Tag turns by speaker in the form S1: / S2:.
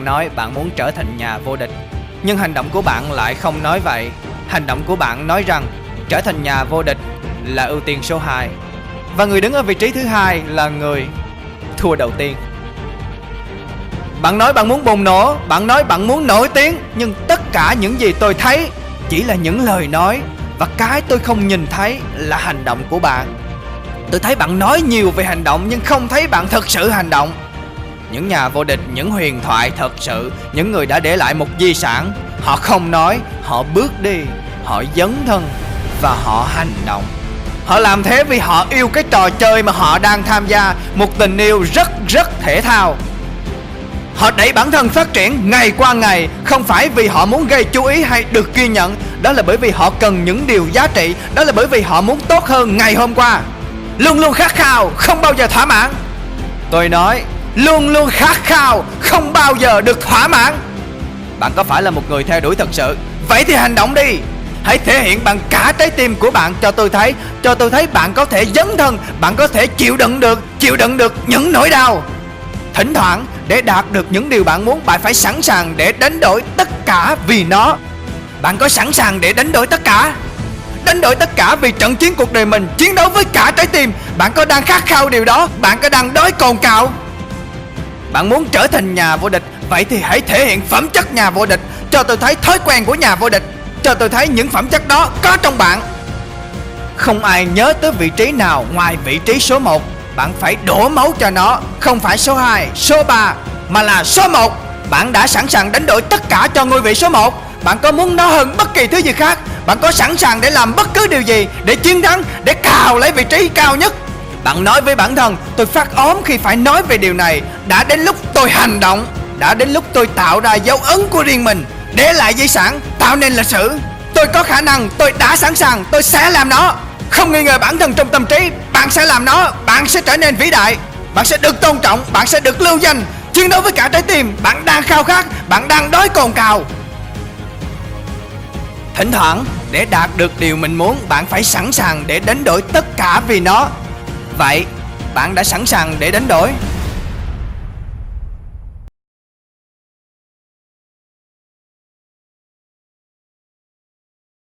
S1: bạn nói bạn muốn trở thành nhà vô địch. Nhưng hành động của bạn lại không nói vậy. Hành động của bạn nói rằng, trở thành nhà vô địch là ưu tiên số 2 Và người đứng ở vị trí thứ hai là người thua đầu tiên. Bạn nói bạn muốn bùng nổ, Bạn nói bạn muốn nổi tiếng, Nhưng tất cả những gì tôi thấy Chỉ là những lời nói Và cái tôi không nhìn thấy là hành động của bạn. Tôi thấy bạn nói nhiều về hành động Nhưng không thấy bạn thực sự hành động những nhà vô địch, những huyền thoại thật sự Những người đã để lại một di sản. Họ không nói, họ bước đi Họ dấn thân Và họ hành động. Họ làm thế vì họ yêu cái trò chơi mà họ đang tham gia Một tình yêu rất rất thể thao. Họ đẩy bản thân phát triển ngày qua ngày Không phải vì họ muốn gây chú ý hay được ghi nhận. Đó là bởi vì họ cần những điều giá trị Đó là bởi vì họ muốn tốt hơn ngày hôm qua. Luôn luôn khát khao, không bao giờ thỏa mãn. Tôi nói luôn luôn khát khao, không bao giờ được thỏa mãn. Bạn có phải là một người theo đuổi thật sự? Vậy thì hành động đi. Hãy thể hiện bằng cả trái tim của bạn cho tôi thấy, cho tôi thấy bạn có thể dấn thân, bạn có thể chịu đựng được, chịu đựng được những nỗi đau. Thỉnh thoảng, để đạt được những điều bạn muốn, bạn phải sẵn sàng để đánh đổi tất cả vì nó. Bạn có sẵn sàng để đánh đổi tất cả? Đánh đổi tất cả vì trận chiến cuộc đời mình, chiến đấu với cả trái tim. Bạn có đang khát khao điều đó? Bạn có đang đói cồn cào? Bạn muốn trở thành nhà vô địch Vậy thì hãy thể hiện phẩm chất nhà vô địch. Cho tôi thấy thói quen của nhà vô địch. Cho tôi thấy những phẩm chất đó có trong bạn. Không ai nhớ tới vị trí nào ngoài vị trí số 1 Bạn phải đổ máu cho nó Không phải số 2, số 3 Mà là số 1 Bạn đã sẵn sàng đánh đổi tất cả cho ngôi vị số 1 Bạn có muốn nó hơn bất kỳ thứ gì khác? Bạn có sẵn sàng để làm bất cứ điều gì Để chiến thắng, để cào lấy vị trí cao nhất? Bạn nói với bản thân, Tôi phát ốm khi phải nói về điều này. Đã đến lúc tôi hành động, Đã đến lúc tôi tạo ra dấu ấn của riêng mình. Để lại di sản, Tạo nên lịch sử. Tôi có khả năng, Tôi đã sẵn sàng, Tôi sẽ làm nó. Không nghi ngờ bản thân trong tâm trí, Bạn sẽ làm nó, Bạn sẽ trở nên vĩ đại. Bạn sẽ được tôn trọng, Bạn sẽ được lưu danh. Chiến đấu với cả trái tim, Bạn đang khao khát, Bạn đang đói cồn cào. Thỉnh thoảng, để đạt được điều mình muốn, Bạn phải sẵn sàng để đánh đổi tất cả vì nó. Vậy bạn đã sẵn sàng để đánh đổi.